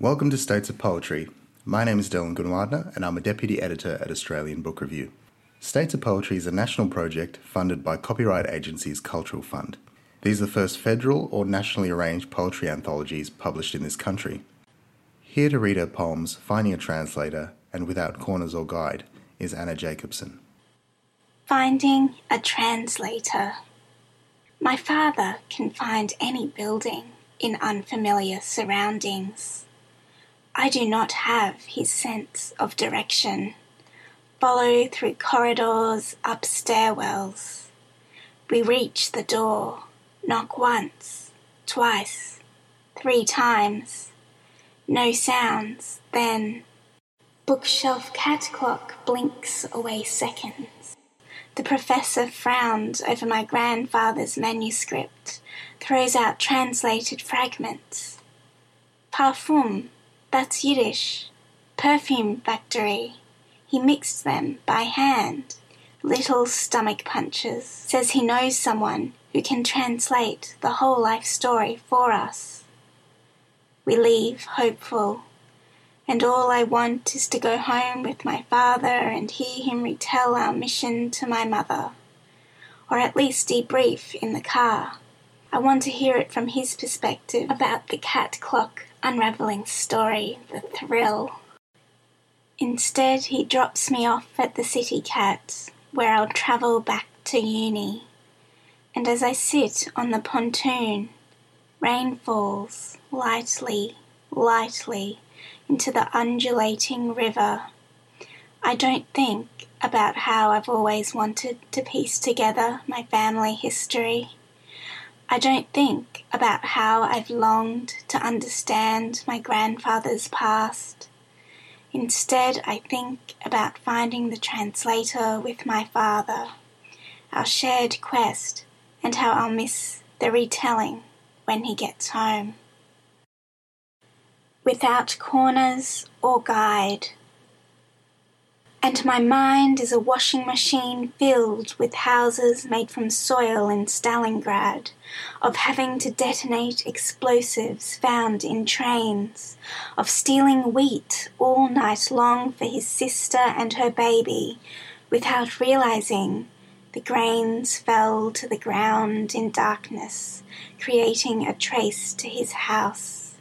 Welcome to States of Poetry. My name is Dilan Gunawardana, and I'm a deputy editor at Australian Book Review. States of Poetry is a national project funded by Copyright Agency's Cultural Fund. These are the first federal or nationally arranged poetry anthologies published in this country. Here to read her poems Finding a Translator and Without Corners or Guide is Anna Jacobson. Finding a Translator. My father can find any building in unfamiliar surroundings. I do not have his sense of direction. Follow through corridors, up stairwells. We reach the door, knock once, twice, three times. No sounds, then. Bookshelf cat clock blinks away seconds. The professor frowns over my grandfather's manuscript, throws out translated fragments. Parfum that's Yiddish. Perfume factory. He mixed them by hand. Little stomach punches. Says he knows someone who can translate the whole life story for us. We leave hopeful, and all I want is to go home with my father and hear him retell our mission to my mother, or at least debrief in the car. I want to hear it from his perspective about the cat clock unraveling story, the thrill. Instead, he drops me off at the City Cat, where I'll travel back to uni. And as I sit on the pontoon, rain falls lightly, lightly into the undulating river. I don't think about how I've always wanted to piece together my family history. I don't think about how I've longed to understand my grandfather's past. Instead, I think about finding the translator with my father, our shared quest, and how I'll miss the retelling when he gets home. Without corners or guide, and my mind is a washing machine filled with houses made from soil in Stalingrad, of having to detonate explosives found in trains, of stealing wheat all night long for his sister and her baby, without realizing the grains fell to the ground in darkness, creating a trace to his house.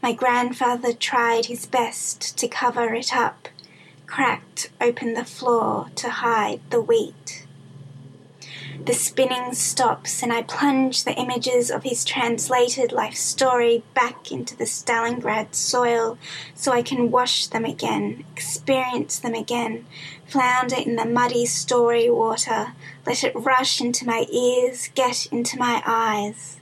My grandfather tried his best to cover it up cracked open the floor to hide the wheat. The spinning stops, and I plunge the images of his translated life story back into the Stalingrad soil so I can wash them again, experience them again, flounder in the muddy story water, let it rush into my ears, get into my eyes.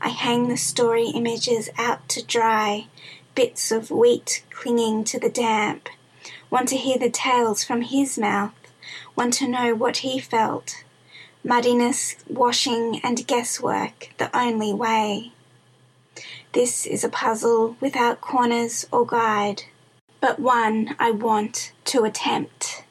I hang the story images out to dry, bits of wheat clinging to the damp want to hear the tales from his mouth, want to know what he felt. Muddiness, washing, and guesswork the only way. This is a puzzle without corners or guide, but one I want to attempt.